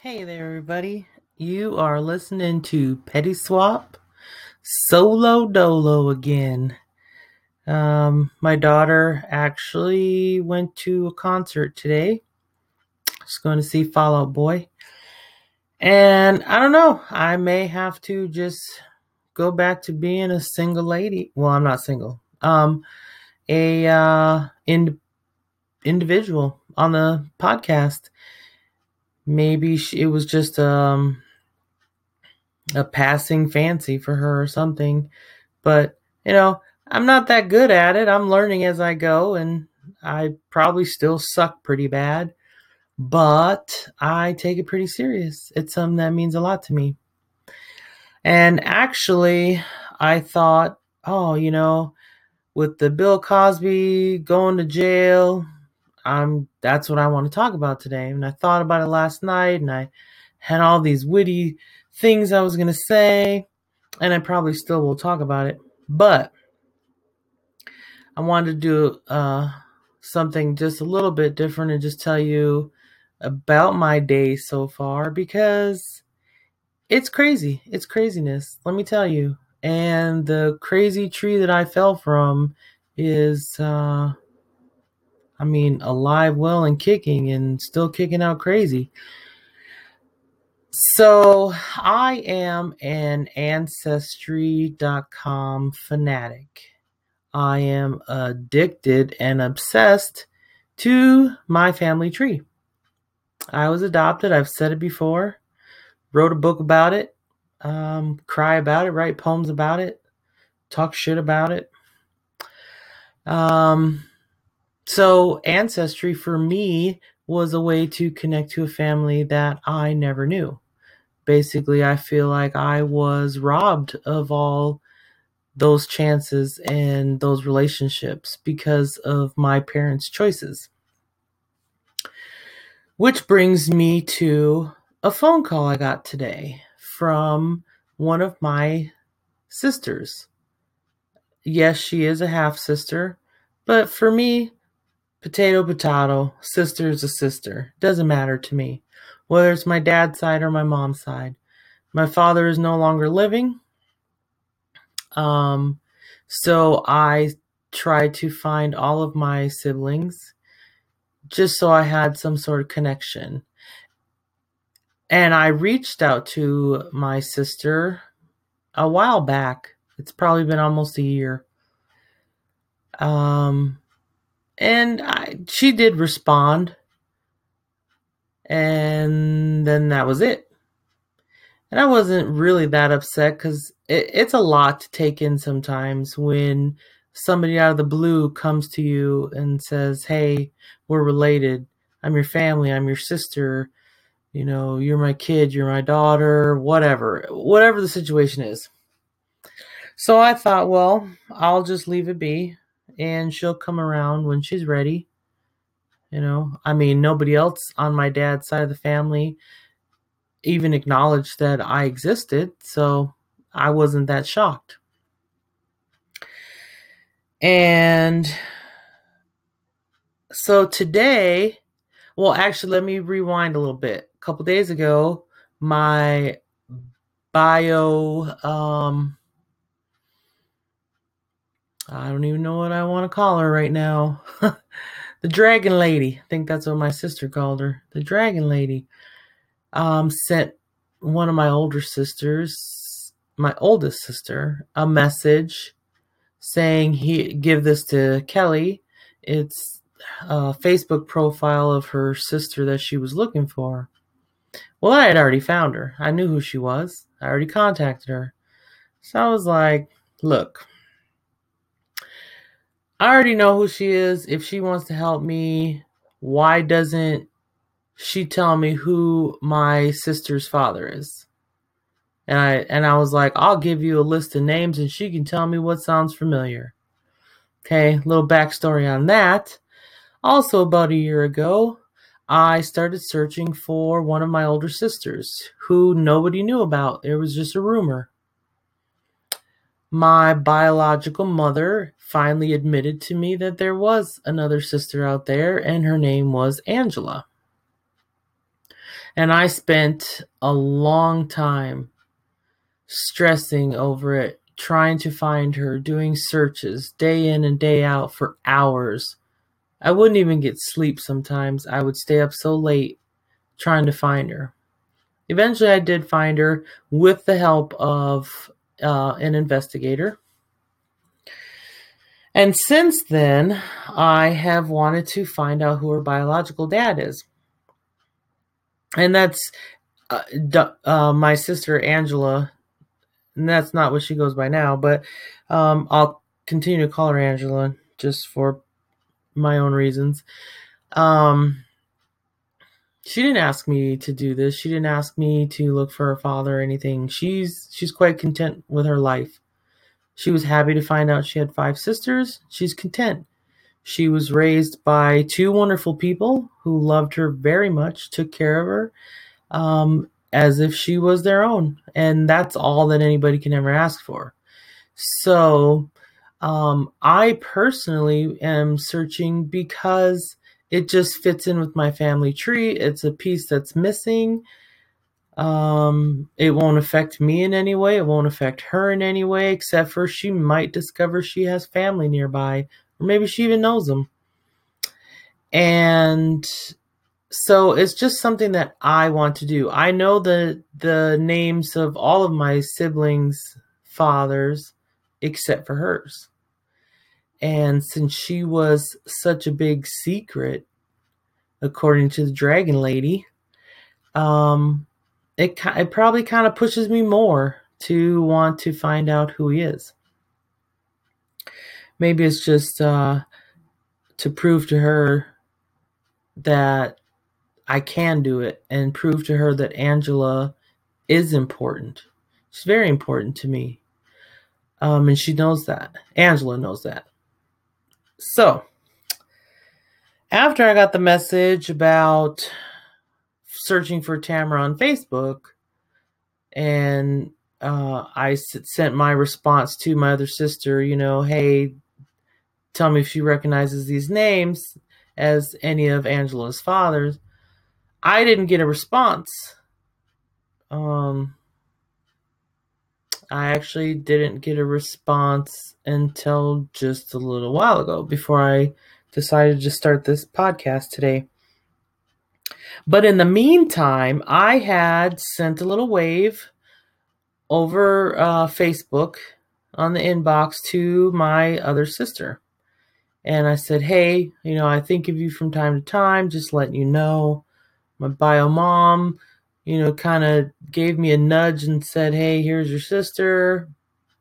Hey there, everybody. You are listening to Petty Swap Solo Dolo again. Um, my daughter actually went to a concert today. She's going to see Fall Out Boy. And I don't know, I may have to just go back to being a single lady. Well, I'm not single. Um, a uh, in, individual on the podcast maybe she, it was just um a passing fancy for her or something. But you know i'm not that good at it. I'm learning as i go and i probably still suck pretty bad. But i take it pretty serious. It's something that means a lot to me. And actually i thought oh you know with the bill cosby going to jail I'm that's what I want to talk about today. And I thought about it last night and I had all these witty things I was going to say and I probably still will talk about it. But I wanted to do uh, something just a little bit different and just tell you about my day so far because it's crazy. It's craziness. Let me tell you. And the crazy tree that I fell from is uh, I mean, alive, well, and kicking, and still kicking out crazy. So, I am an Ancestry.com fanatic. I am addicted and obsessed to my family tree. I was adopted, I've said it before, wrote a book about it, um, cry about it, write poems about it, talk shit about it. Um, so, ancestry for me was a way to connect to a family that I never knew. Basically, I feel like I was robbed of all those chances and those relationships because of my parents' choices. Which brings me to a phone call I got today from one of my sisters. Yes, she is a half sister, but for me, Potato, potato. Sister is a sister. Doesn't matter to me. Whether it's my dad's side or my mom's side. My father is no longer living. Um, so I tried to find all of my siblings just so I had some sort of connection. And I reached out to my sister a while back. It's probably been almost a year. Um, and I, she did respond. And then that was it. And I wasn't really that upset because it, it's a lot to take in sometimes when somebody out of the blue comes to you and says, Hey, we're related. I'm your family. I'm your sister. You know, you're my kid. You're my daughter. Whatever. Whatever the situation is. So I thought, well, I'll just leave it be and she'll come around when she's ready. You know, I mean, nobody else on my dad's side of the family even acknowledged that I existed, so I wasn't that shocked. And so today, well, actually, let me rewind a little bit. A couple days ago, my bio um, I don't even know what I want to call her right now. the Dragon Lady. I think that's what my sister called her. The Dragon Lady. Um, sent one of my older sisters, my oldest sister, a message saying he give this to Kelly. It's a Facebook profile of her sister that she was looking for. Well, I had already found her. I knew who she was. I already contacted her. So I was like, look, I already know who she is. If she wants to help me, why doesn't she tell me who my sister's father is? And I and I was like, I'll give you a list of names and she can tell me what sounds familiar. Okay, little backstory on that. Also, about a year ago, I started searching for one of my older sisters who nobody knew about. It was just a rumor. My biological mother finally admitted to me that there was another sister out there, and her name was Angela. And I spent a long time stressing over it, trying to find her, doing searches day in and day out for hours. I wouldn't even get sleep sometimes. I would stay up so late trying to find her. Eventually, I did find her with the help of uh, an investigator. And since then, I have wanted to find out who her biological dad is. And that's uh, uh, my sister Angela. And that's not what she goes by now, but um, I'll continue to call her Angela just for my own reasons. Um, she didn't ask me to do this. She didn't ask me to look for her father or anything. She's she's quite content with her life. She was happy to find out she had five sisters. She's content. She was raised by two wonderful people who loved her very much, took care of her um, as if she was their own. And that's all that anybody can ever ask for. So um, I personally am searching because it just fits in with my family tree. It's a piece that's missing. Um, it won't affect me in any way. It won't affect her in any way, except for she might discover she has family nearby, or maybe she even knows them. And so it's just something that I want to do. I know the the names of all of my siblings' fathers, except for hers. And since she was such a big secret, according to the Dragon Lady, um, it it probably kind of pushes me more to want to find out who he is. Maybe it's just uh, to prove to her that I can do it and prove to her that Angela is important. She's very important to me. Um, and she knows that. Angela knows that. So, after I got the message about searching for Tamara on Facebook, and uh, I sent my response to my other sister, you know, hey, tell me if she recognizes these names as any of Angela's fathers. I didn't get a response. Um, I actually didn't get a response until just a little while ago before I decided to start this podcast today. But in the meantime, I had sent a little wave over uh, Facebook on the inbox to my other sister. And I said, hey, you know, I think of you from time to time, just letting you know. My bio mom you know, kind of gave me a nudge and said, Hey, here's your sister,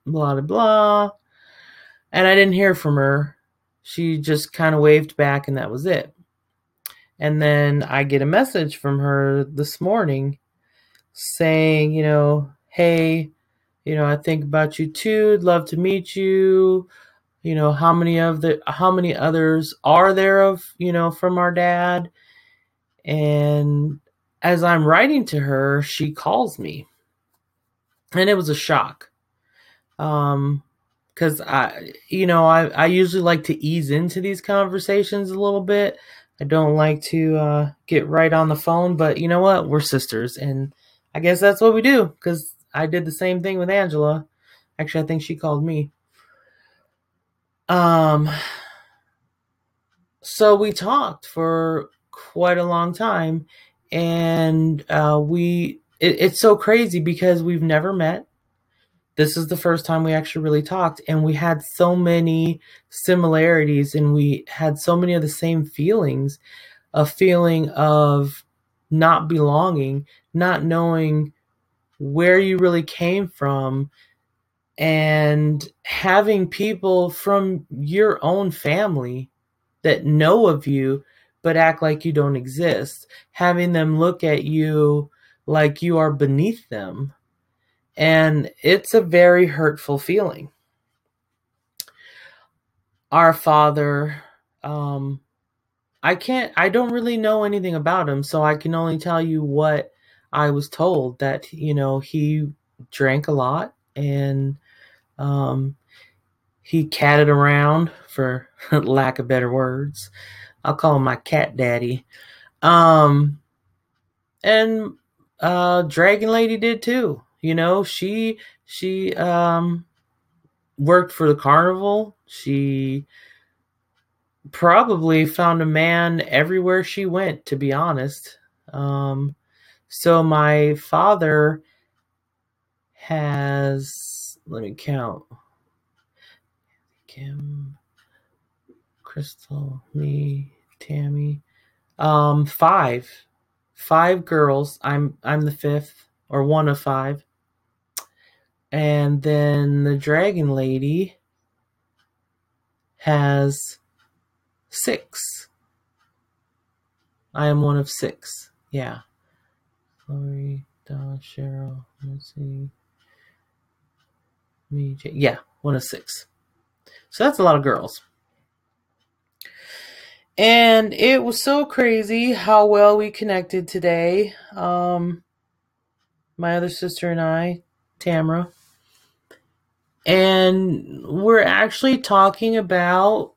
blah, blah, blah. And I didn't hear from her. She just kind of waved back and that was it. And then I get a message from her this morning saying, you know, hey, you know, I think about you too. I'd love to meet you. You know, how many of the how many others are there of, you know, from our dad? And as I'm writing to her, she calls me. And it was a shock. Um, because I, you know, I, I usually like to ease into these conversations a little bit. I don't like to uh, get right on the phone, but you know what? We're sisters, and I guess that's what we do. Because I did the same thing with Angela. Actually, I think she called me. Um, so we talked for quite a long time, and uh, we it, it's so crazy because we've never met. This is the first time we actually really talked and we had so many similarities and we had so many of the same feelings a feeling of not belonging not knowing where you really came from and having people from your own family that know of you but act like you don't exist, having them look at you like you are beneath them. And it's a very hurtful feeling. Our father, um, I can't, I don't really know anything about him, so I can only tell you what I was told that, you know, he drank a lot and um, he catted around, for lack of better words. I'll call him my cat daddy. Um, and uh, Dragon Lady did too. You know, she she um, worked for the carnival. She probably found a man everywhere she went. To be honest, um, so my father has let me count. Kim, Crystal, me, Tammy, um, five, five girls. I'm I'm the fifth or one of five. And then the dragon lady has six. I am one of six. Yeah. Lori, Don, Cheryl, see. Me, Jay. Yeah, one of six. So that's a lot of girls. And it was so crazy how well we connected today. Um, my other sister and I, Tamara. And we're actually talking about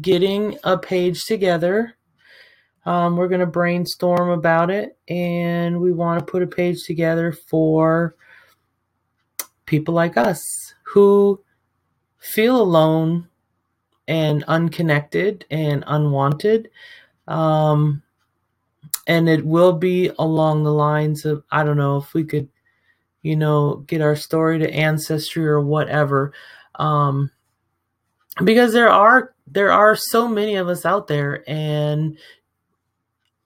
getting a page together. Um, we're going to brainstorm about it, and we want to put a page together for people like us who feel alone and unconnected and unwanted. Um, and it will be along the lines of I don't know if we could, you know, get our story to ancestry or whatever. Um, because there are there are so many of us out there and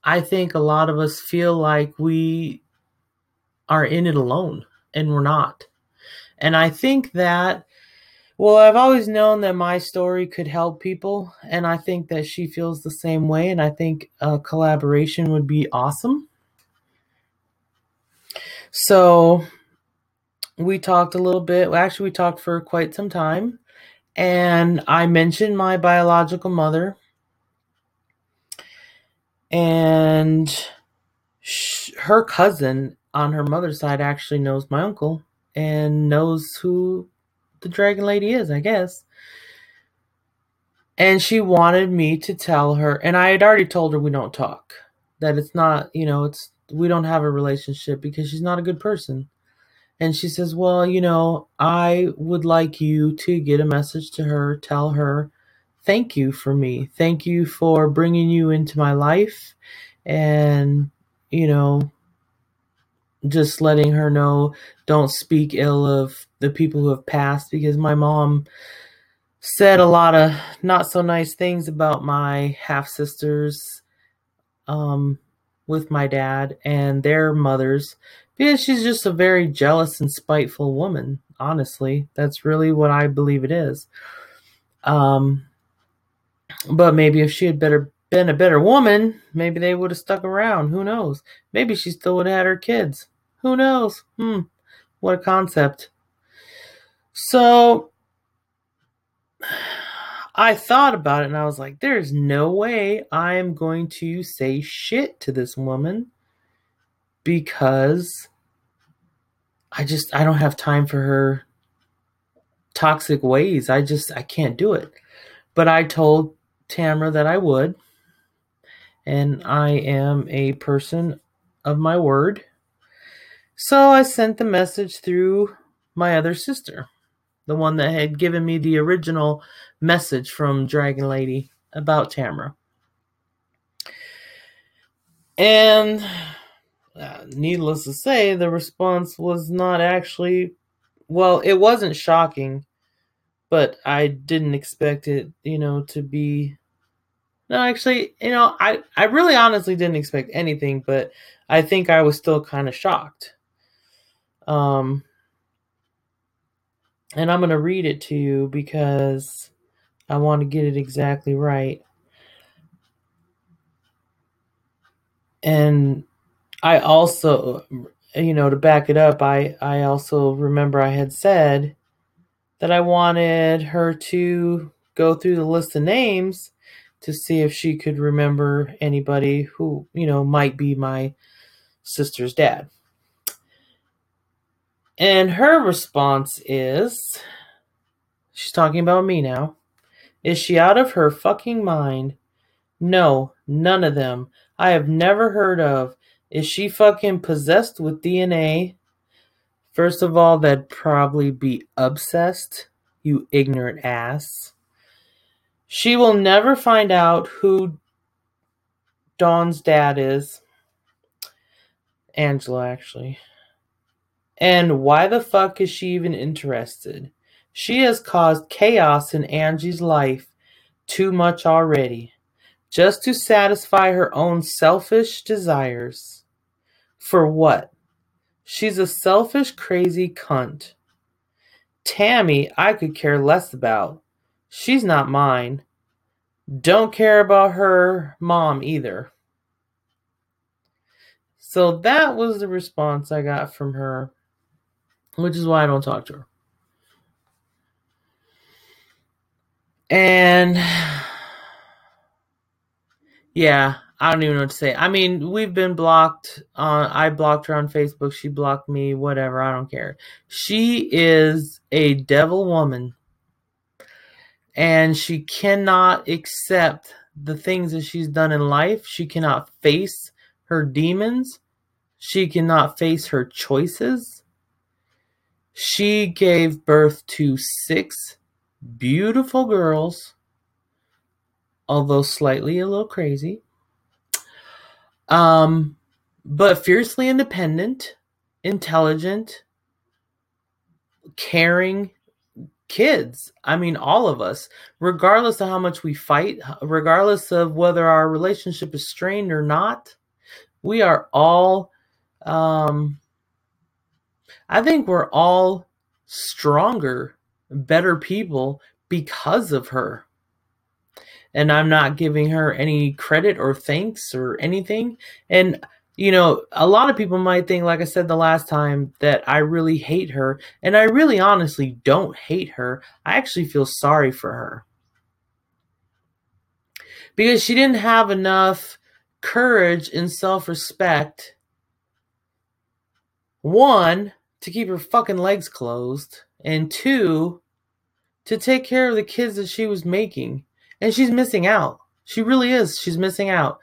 I think a lot of us feel like we are in it alone and we're not. And I think that well, I've always known that my story could help people, and I think that she feels the same way, and I think a collaboration would be awesome. So, we talked a little bit. Actually, we talked for quite some time, and I mentioned my biological mother, and her cousin on her mother's side actually knows my uncle and knows who the Dragon Lady is, I guess. And she wanted me to tell her, and I had already told her we don't talk. That it's not, you know, it's we don't have a relationship because she's not a good person. And she says, Well, you know, I would like you to get a message to her, tell her, thank you for me. Thank you for bringing you into my life. And, you know, just letting her know don't speak ill of the people who have passed because my mom said a lot of not so nice things about my half sisters um, with my dad and their mothers because she's just a very jealous and spiteful woman honestly. That's really what i believe it is. Um, but maybe if she had better been a better woman maybe they would have stuck around who knows maybe she still would have had her kids who knows hmm what a concept so I thought about it and I was like, there's no way I'm going to say shit to this woman because I just I don't have time for her toxic ways. I just I can't do it. But I told Tamara that I would. And I am a person of my word. So I sent the message through my other sister the one that had given me the original message from Dragon Lady about Tamara. And uh, needless to say, the response was not actually, well, it wasn't shocking, but I didn't expect it, you know, to be. No, actually, you know, I, I really honestly didn't expect anything, but I think I was still kind of shocked. Um, and I'm going to read it to you because I want to get it exactly right. And I also, you know, to back it up, I, I also remember I had said that I wanted her to go through the list of names to see if she could remember anybody who, you know, might be my sister's dad. And her response is she's talking about me now. Is she out of her fucking mind? No, none of them. I have never heard of. Is she fucking possessed with DNA? First of all, that'd probably be obsessed, you ignorant ass. She will never find out who Dawn's dad is. Angela, actually. And why the fuck is she even interested? She has caused chaos in Angie's life too much already, just to satisfy her own selfish desires. For what? She's a selfish, crazy cunt. Tammy, I could care less about. She's not mine. Don't care about her mom either. So that was the response I got from her, which is why I don't talk to her. And yeah, I don't even know what to say. I mean, we've been blocked on I blocked her on Facebook, she blocked me, whatever, I don't care. She is a devil woman. And she cannot accept the things that she's done in life. She cannot face her demons. She cannot face her choices. She gave birth to six beautiful girls, although slightly a little crazy. Um, but fiercely independent, intelligent, caring kids. I mean, all of us, regardless of how much we fight, regardless of whether our relationship is strained or not, we are all, um, I think we're all stronger better people because of her. And I'm not giving her any credit or thanks or anything. And, you know, a lot of people might think, like I said the last time, that I really hate her. And I really honestly don't hate her. I actually feel sorry for her. Because she didn't have enough courage and self respect. One, to keep her fucking legs closed and two, to take care of the kids that she was making. And she's missing out. She really is. She's missing out.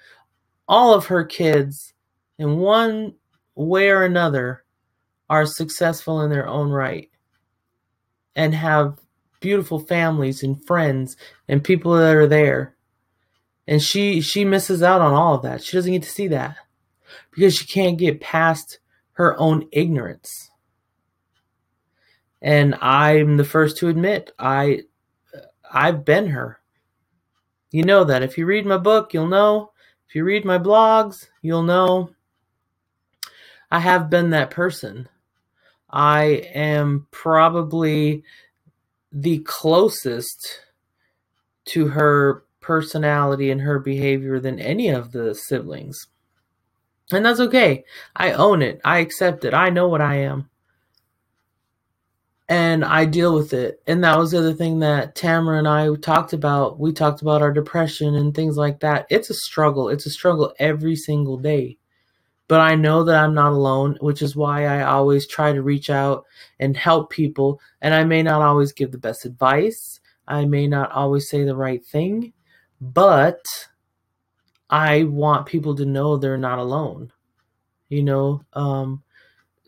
All of her kids, in one way or another, are successful in their own right and have beautiful families and friends and people that are there. And she she misses out on all of that. She doesn't get to see that because she can't get past her own ignorance. And I'm the first to admit I I've been her. You know that. If you read my book, you'll know. If you read my blogs, you'll know. I have been that person. I am probably the closest to her personality and her behavior than any of the siblings. And that's okay. I own it. I accept it. I know what I am and I deal with it. And that was the other thing that Tamara and I talked about. We talked about our depression and things like that. It's a struggle. It's a struggle every single day. But I know that I'm not alone, which is why I always try to reach out and help people. And I may not always give the best advice, I may not always say the right thing, but I want people to know they're not alone. You know, um,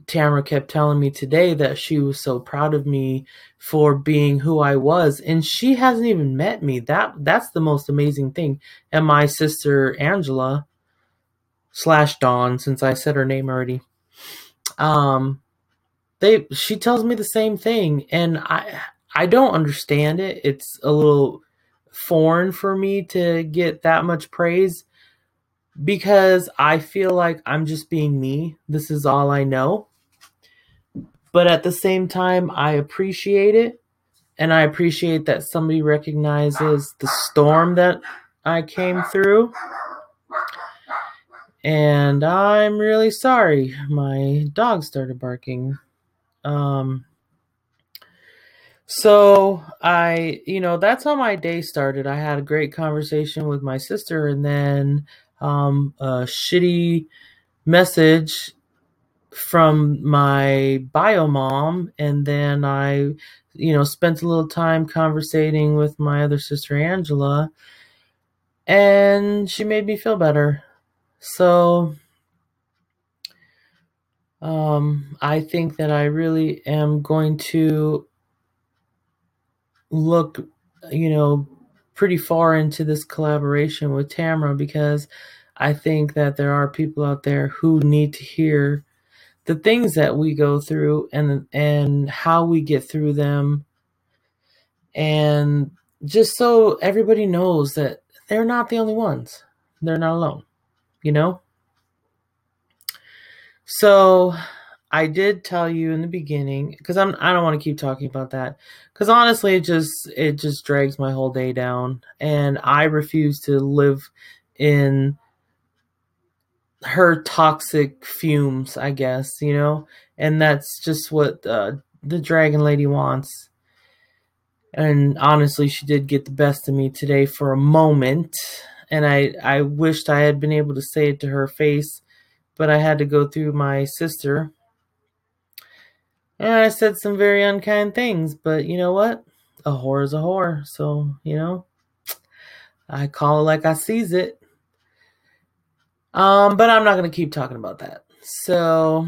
Tamara kept telling me today that she was so proud of me for being who I was and she hasn't even met me. That that's the most amazing thing. And my sister Angela slash Dawn, since I said her name already, um they she tells me the same thing and I I don't understand it. It's a little foreign for me to get that much praise because I feel like I'm just being me. This is all I know. But at the same time, I appreciate it. And I appreciate that somebody recognizes the storm that I came through. And I'm really sorry. My dog started barking. Um, so I, you know, that's how my day started. I had a great conversation with my sister, and then um, a shitty message from my bio mom and then I you know spent a little time conversating with my other sister Angela and she made me feel better. So Um, I think that I really am going to look, you know, pretty far into this collaboration with Tamara because I think that there are people out there who need to hear the things that we go through and and how we get through them and just so everybody knows that they're not the only ones. They're not alone, you know? So I did tell you in the beginning because I'm I don't want to keep talking about that because honestly it just it just drags my whole day down and I refuse to live in her toxic fumes I guess you know? And that's just what uh, the dragon lady wants. And honestly she did get the best of me today for a moment and I I wished I had been able to say it to her face but I had to go through my sister and I said some very unkind things, but you know what? A whore is a whore. So, you know, I call it like I sees it. Um, but I'm not gonna keep talking about that. So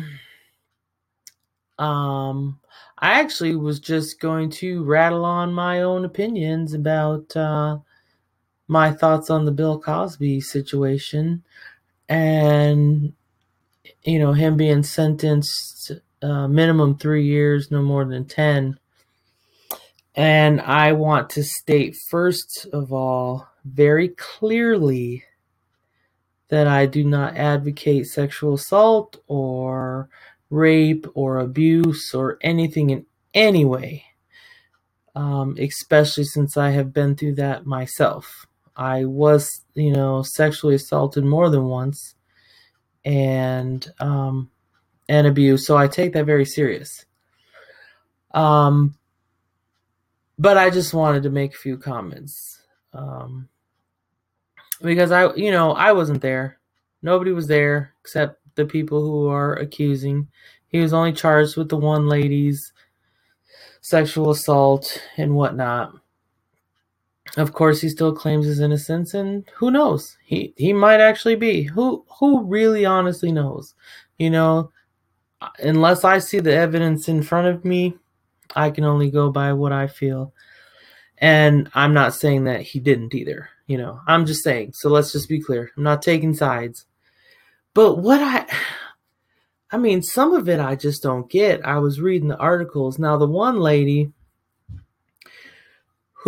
um I actually was just going to rattle on my own opinions about uh, my thoughts on the Bill Cosby situation and you know him being sentenced uh, minimum three years, no more than 10. And I want to state, first of all, very clearly that I do not advocate sexual assault or rape or abuse or anything in any way, um, especially since I have been through that myself. I was, you know, sexually assaulted more than once and um, and abuse. So I take that very serious. Um, but I just wanted to make a few comments. Um, because I, you know, I wasn't there. Nobody was there except the people who are accusing. He was only charged with the one lady's sexual assault and whatnot. Of course, he still claims his innocence, and who knows? He he might actually be. Who who really honestly knows? You know, unless I see the evidence in front of me, I can only go by what I feel. And I'm not saying that he didn't either. You know, I'm just saying. So let's just be clear. I'm not taking sides. But what I I mean, some of it I just don't get. I was reading the articles. Now, the one lady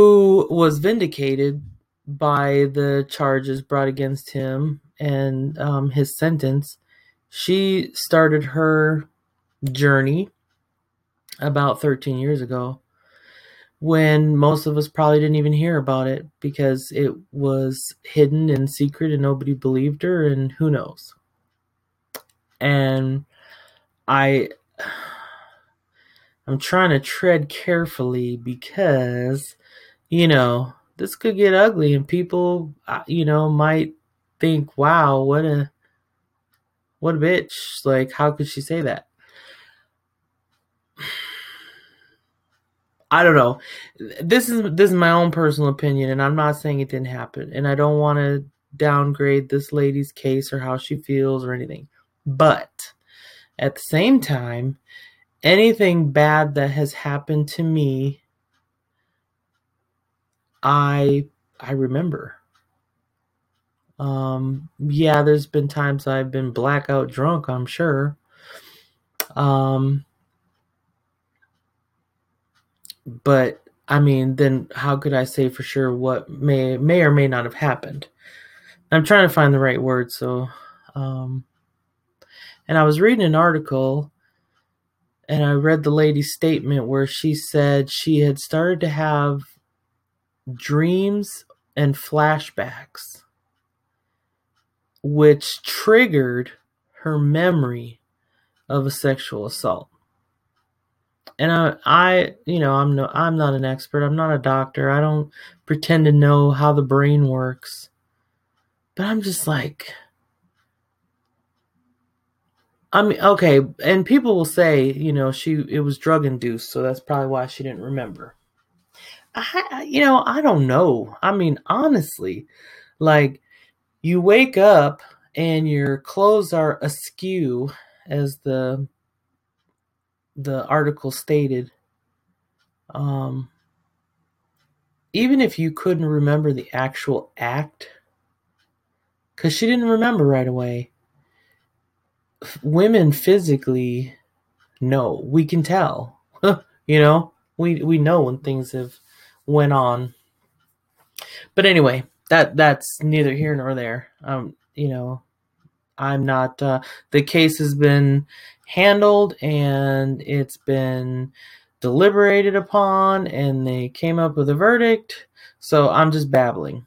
who was vindicated by the charges brought against him and um, his sentence, she started her journey about 13 years ago when most of us probably didn't even hear about it because it was hidden and secret and nobody believed her and who knows. And i i'm trying to tread carefully because you know this could get ugly and people uh, you know might think wow what a what a bitch like how could she say that I don't know. This is this is my own personal opinion, and I'm not saying it didn't happen, and I don't want to downgrade this lady's case or how she feels or anything. But at the same time, anything bad that has happened to me, I I remember. Um, yeah, there's been times I've been blackout drunk, I'm sure. Um, but I mean, then how could I say for sure what may may or may not have happened? I'm trying to find the right word. So, um, and I was reading an article, and I read the lady's statement where she said she had started to have dreams and flashbacks, which triggered her memory of a sexual assault and I, I, you know, I'm no, I'm not an expert. I'm not a doctor. I don't pretend to know how the brain works. But I'm just like, I mean, okay, and people will say, you know, she it was drug induced, so that's probably why she didn't remember. I, you know, I don't know. I mean, honestly, like you wake up and your clothes are askew as the the article stated, um, even if you couldn't remember the actual act, because she didn't remember right away, women physically know. We can tell. you know, we we know when things have went on. But anyway, that that's neither here nor there. Um, you know, I'm not. Uh, the case has been handled and it's been deliberated upon, and they came up with a verdict. So I'm just babbling.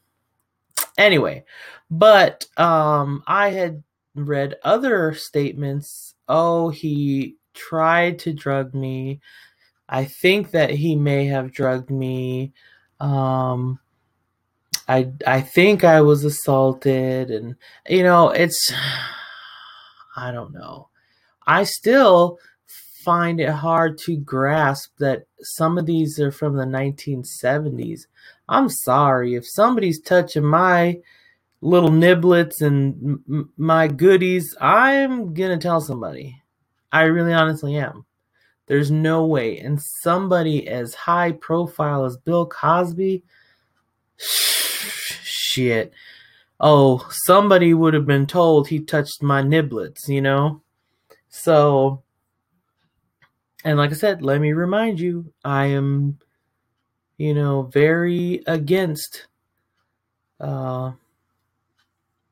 Anyway, but um, I had read other statements. Oh, he tried to drug me. I think that he may have drugged me. Um, I I think I was assaulted, and you know, it's I don't know. I still find it hard to grasp that some of these are from the 1970s. I'm sorry if somebody's touching my little niblets and m- my goodies. I'm gonna tell somebody. I really honestly am. There's no way. And somebody as high profile as Bill Cosby, shit. Oh, somebody would have been told he touched my niblets, you know? So, and like I said, let me remind you, I am, you know, very against uh,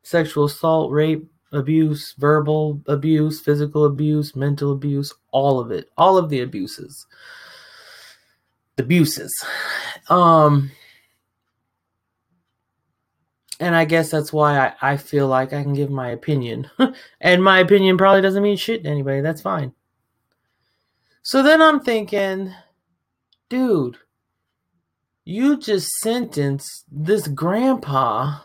sexual assault, rape, abuse, verbal abuse, physical abuse, mental abuse, all of it, all of the abuses. The abuses. Um and I guess that's why I, I feel like I can give my opinion. and my opinion probably doesn't mean shit to anybody. That's fine. So then I'm thinking, dude, you just sentenced this grandpa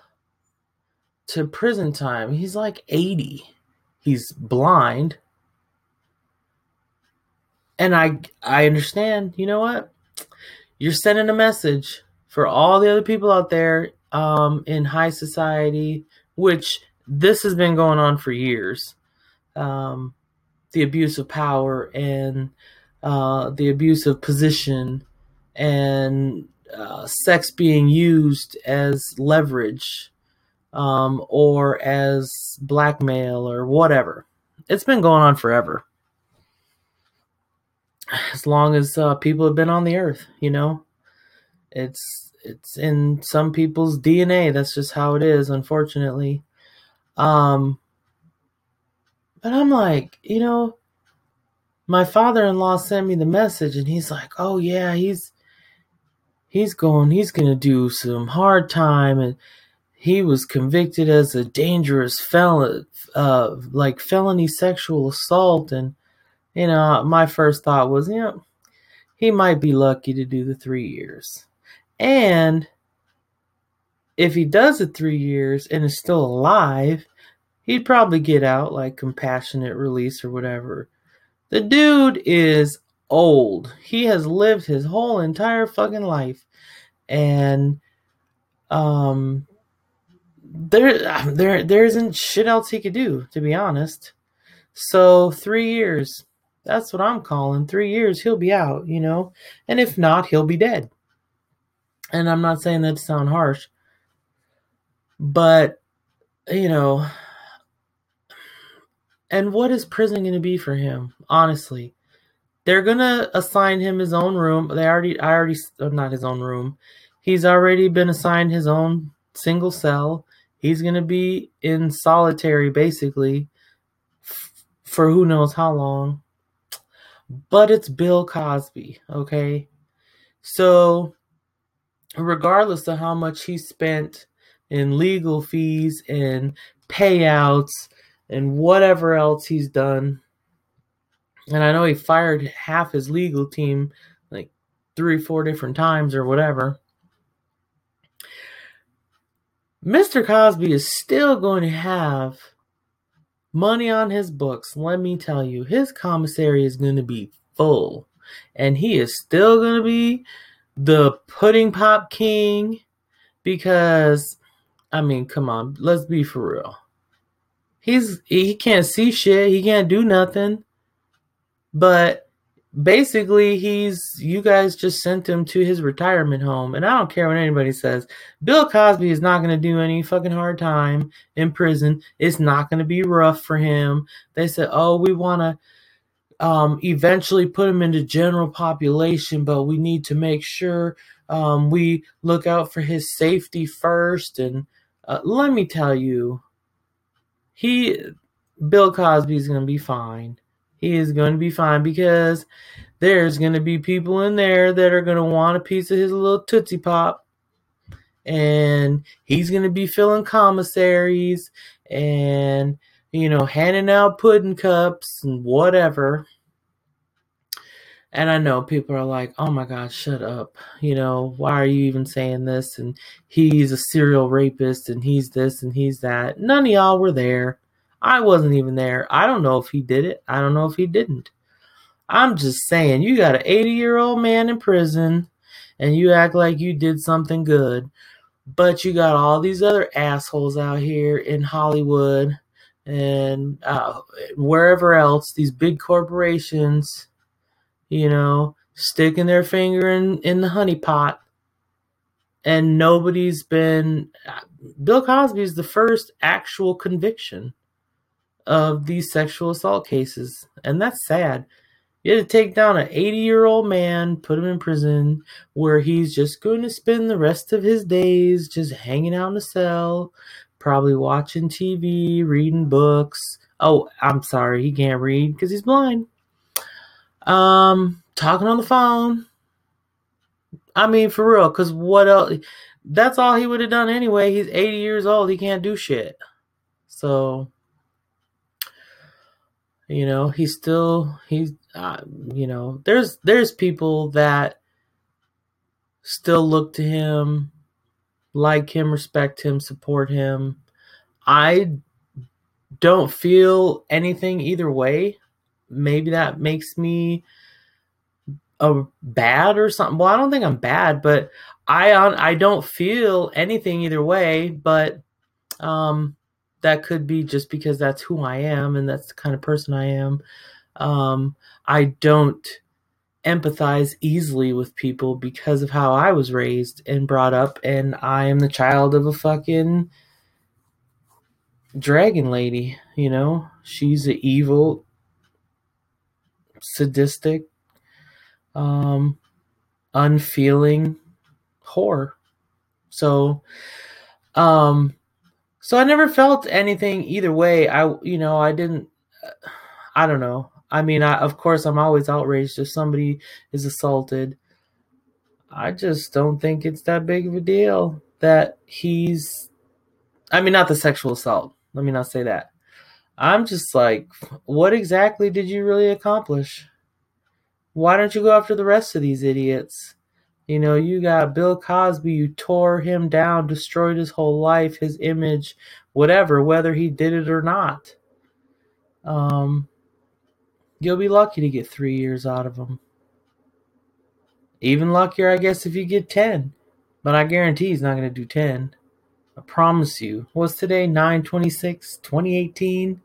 to prison time. He's like 80. He's blind. And I I understand, you know what? You're sending a message for all the other people out there um, in high society, which this has been going on for years. Um, the abuse of power and uh, the abuse of position and uh, sex being used as leverage um, or as blackmail or whatever. It's been going on forever. As long as uh, people have been on the earth, you know, it's it's in some people's DNA. That's just how it is, unfortunately. Um, but I'm like, you know, my father-in-law sent me the message, and he's like, "Oh yeah, he's he's going, he's gonna do some hard time, and he was convicted as a dangerous felon, uh, like felony sexual assault. And, you know, my first thought was, you know, he might be lucky to do the three years. And if he does the three years and is still alive, he'd probably get out like compassionate release or whatever. The dude is old. He has lived his whole entire fucking life. And um there there there isn't shit else he could do, to be honest. So three years. That's what I'm calling. Three years he'll be out, you know? And if not, he'll be dead. And I'm not saying that to sound harsh. But, you know, and what is prison going to be for him? Honestly, they're going to assign him his own room. They already, I already, uh, not his own room. He's already been assigned his own single cell. He's going to be in solitary basically f- for who knows how long. But it's Bill Cosby, okay? So, regardless of how much he spent in legal fees and payouts and whatever else he's done, and I know he fired half his legal team like three, four different times or whatever. Mr. Cosby is still going to have money on his books. Let me tell you, his commissary is going to be full. And he is still going to be the pudding pop king because, I mean, come on, let's be for real. he's he can't see shit. He can't do nothing. But basically, he's you guys just sent him to his retirement home, and I don't care what anybody says. Bill Cosby is not going to do any fucking hard time in prison. It's not going to be rough for him. They said, "Oh, we want to." Um, eventually put him into general population, but we need to make sure um, we look out for his safety first. And uh, let me tell you, he Bill Cosby is going to be fine. He is going to be fine because there's going to be people in there that are going to want a piece of his little Tootsie Pop. And he's going to be filling commissaries and, you know, handing out pudding cups and whatever. And I know people are like, oh my God, shut up. You know, why are you even saying this? And he's a serial rapist and he's this and he's that. None of y'all were there. I wasn't even there. I don't know if he did it. I don't know if he didn't. I'm just saying, you got an 80 year old man in prison and you act like you did something good. But you got all these other assholes out here in Hollywood and uh, wherever else, these big corporations you know, sticking their finger in, in the honey pot. And nobody's been. Bill Cosby is the first actual conviction of these sexual assault cases. And that's sad. You had to take down an 80 year old man, put him in prison, where he's just going to spend the rest of his days just hanging out in a cell, probably watching TV, reading books. Oh, I'm sorry, he can't read because he's blind. Um, talking on the phone. I mean, for real, because what else? That's all he would have done anyway. He's 80 years old. He can't do shit. So, you know, he's still, he's, uh, you know, there's, there's people that still look to him, like him, respect him, support him. I don't feel anything either way maybe that makes me a bad or something. Well, I don't think I'm bad, but I on I don't feel anything either way. But um, that could be just because that's who I am and that's the kind of person I am. Um, I don't empathize easily with people because of how I was raised and brought up, and I am the child of a fucking dragon lady. You know, she's an evil sadistic, um, unfeeling whore. So, um, so I never felt anything either way. I, you know, I didn't. I don't know. I mean, I, of course, I'm always outraged if somebody is assaulted. I just don't think it's that big of a deal that he's. I mean, not the sexual assault. Let me not say that. I'm just like, what exactly did you really accomplish? Why don't you go after the rest of these idiots? You know, you got Bill Cosby, you tore him down, destroyed his whole life, his image, whatever, whether he did it or not. Um, you'll be lucky to get three years out of him. Even luckier, I guess, if you get 10. But I guarantee he's not going to do 10. I promise you. What's today? 9 26, 2018?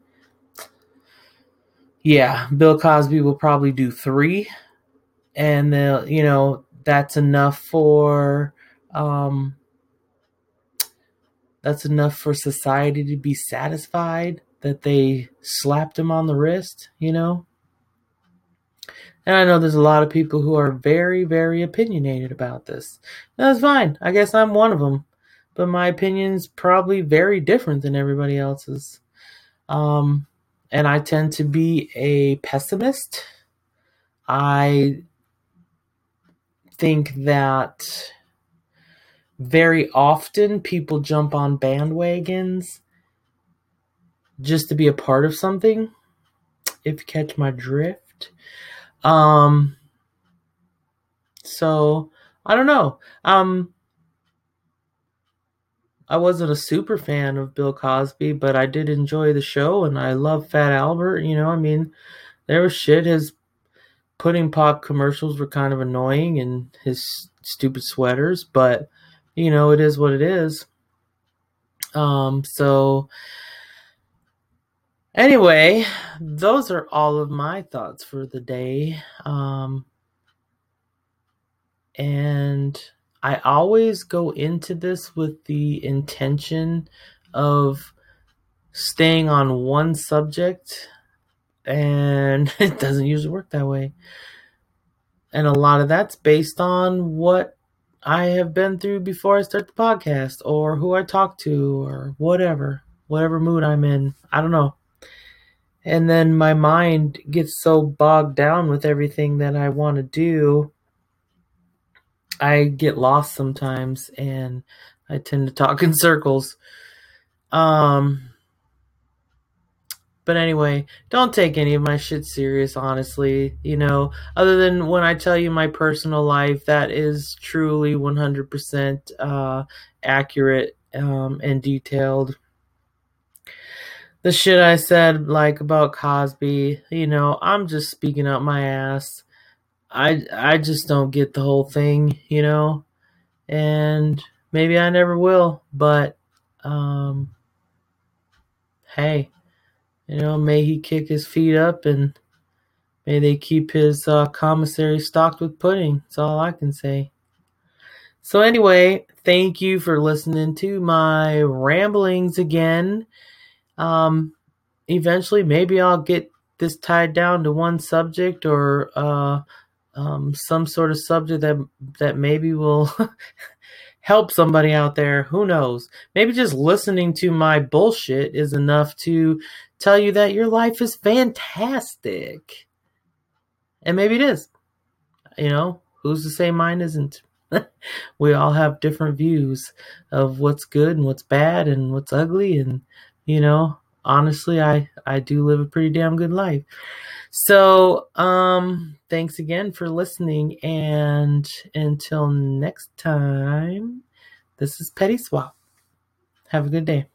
Yeah, Bill Cosby will probably do three, and they'll, you know, that's enough for, um, that's enough for society to be satisfied that they slapped him on the wrist, you know. And I know there's a lot of people who are very, very opinionated about this. That's fine. I guess I'm one of them. But my opinion's probably very different than everybody else's. Um, and I tend to be a pessimist. I think that very often people jump on bandwagons just to be a part of something, if you catch my drift. Um, so I don't know. Um, I wasn't a super fan of Bill Cosby, but I did enjoy the show and I love Fat Albert. You know, I mean, there was shit. His pudding pop commercials were kind of annoying and his stupid sweaters, but you know, it is what it is. Um, so Anyway, those are all of my thoughts for the day. Um, and I always go into this with the intention of staying on one subject, and it doesn't usually work that way. And a lot of that's based on what I have been through before I start the podcast, or who I talk to, or whatever, whatever mood I'm in. I don't know. And then my mind gets so bogged down with everything that I want to do I get lost sometimes and I tend to talk in circles. Um but anyway, don't take any of my shit serious, honestly. You know, other than when I tell you my personal life, that is truly 100% uh, accurate um, and detailed. The shit I said, like about Cosby, you know, I'm just speaking out my ass. I I just don't get the whole thing, you know, and maybe I never will. But um, hey, you know, may he kick his feet up and may they keep his uh, commissary stocked with pudding. That's all I can say. So anyway, thank you for listening to my ramblings again. Um, eventually, maybe I'll get this tied down to one subject or uh, um, some sort of subject that that maybe will help somebody out there. Who knows? Maybe just listening to my bullshit is enough to tell you that your life is fantastic. And maybe it is. You know, who's to say mine isn't? we all have different views of what's good and what's bad and what's ugly and you know, honestly I I do live a pretty damn good life. So, um, thanks again for listening. And until next time, this is Petty Swap. Have a good day.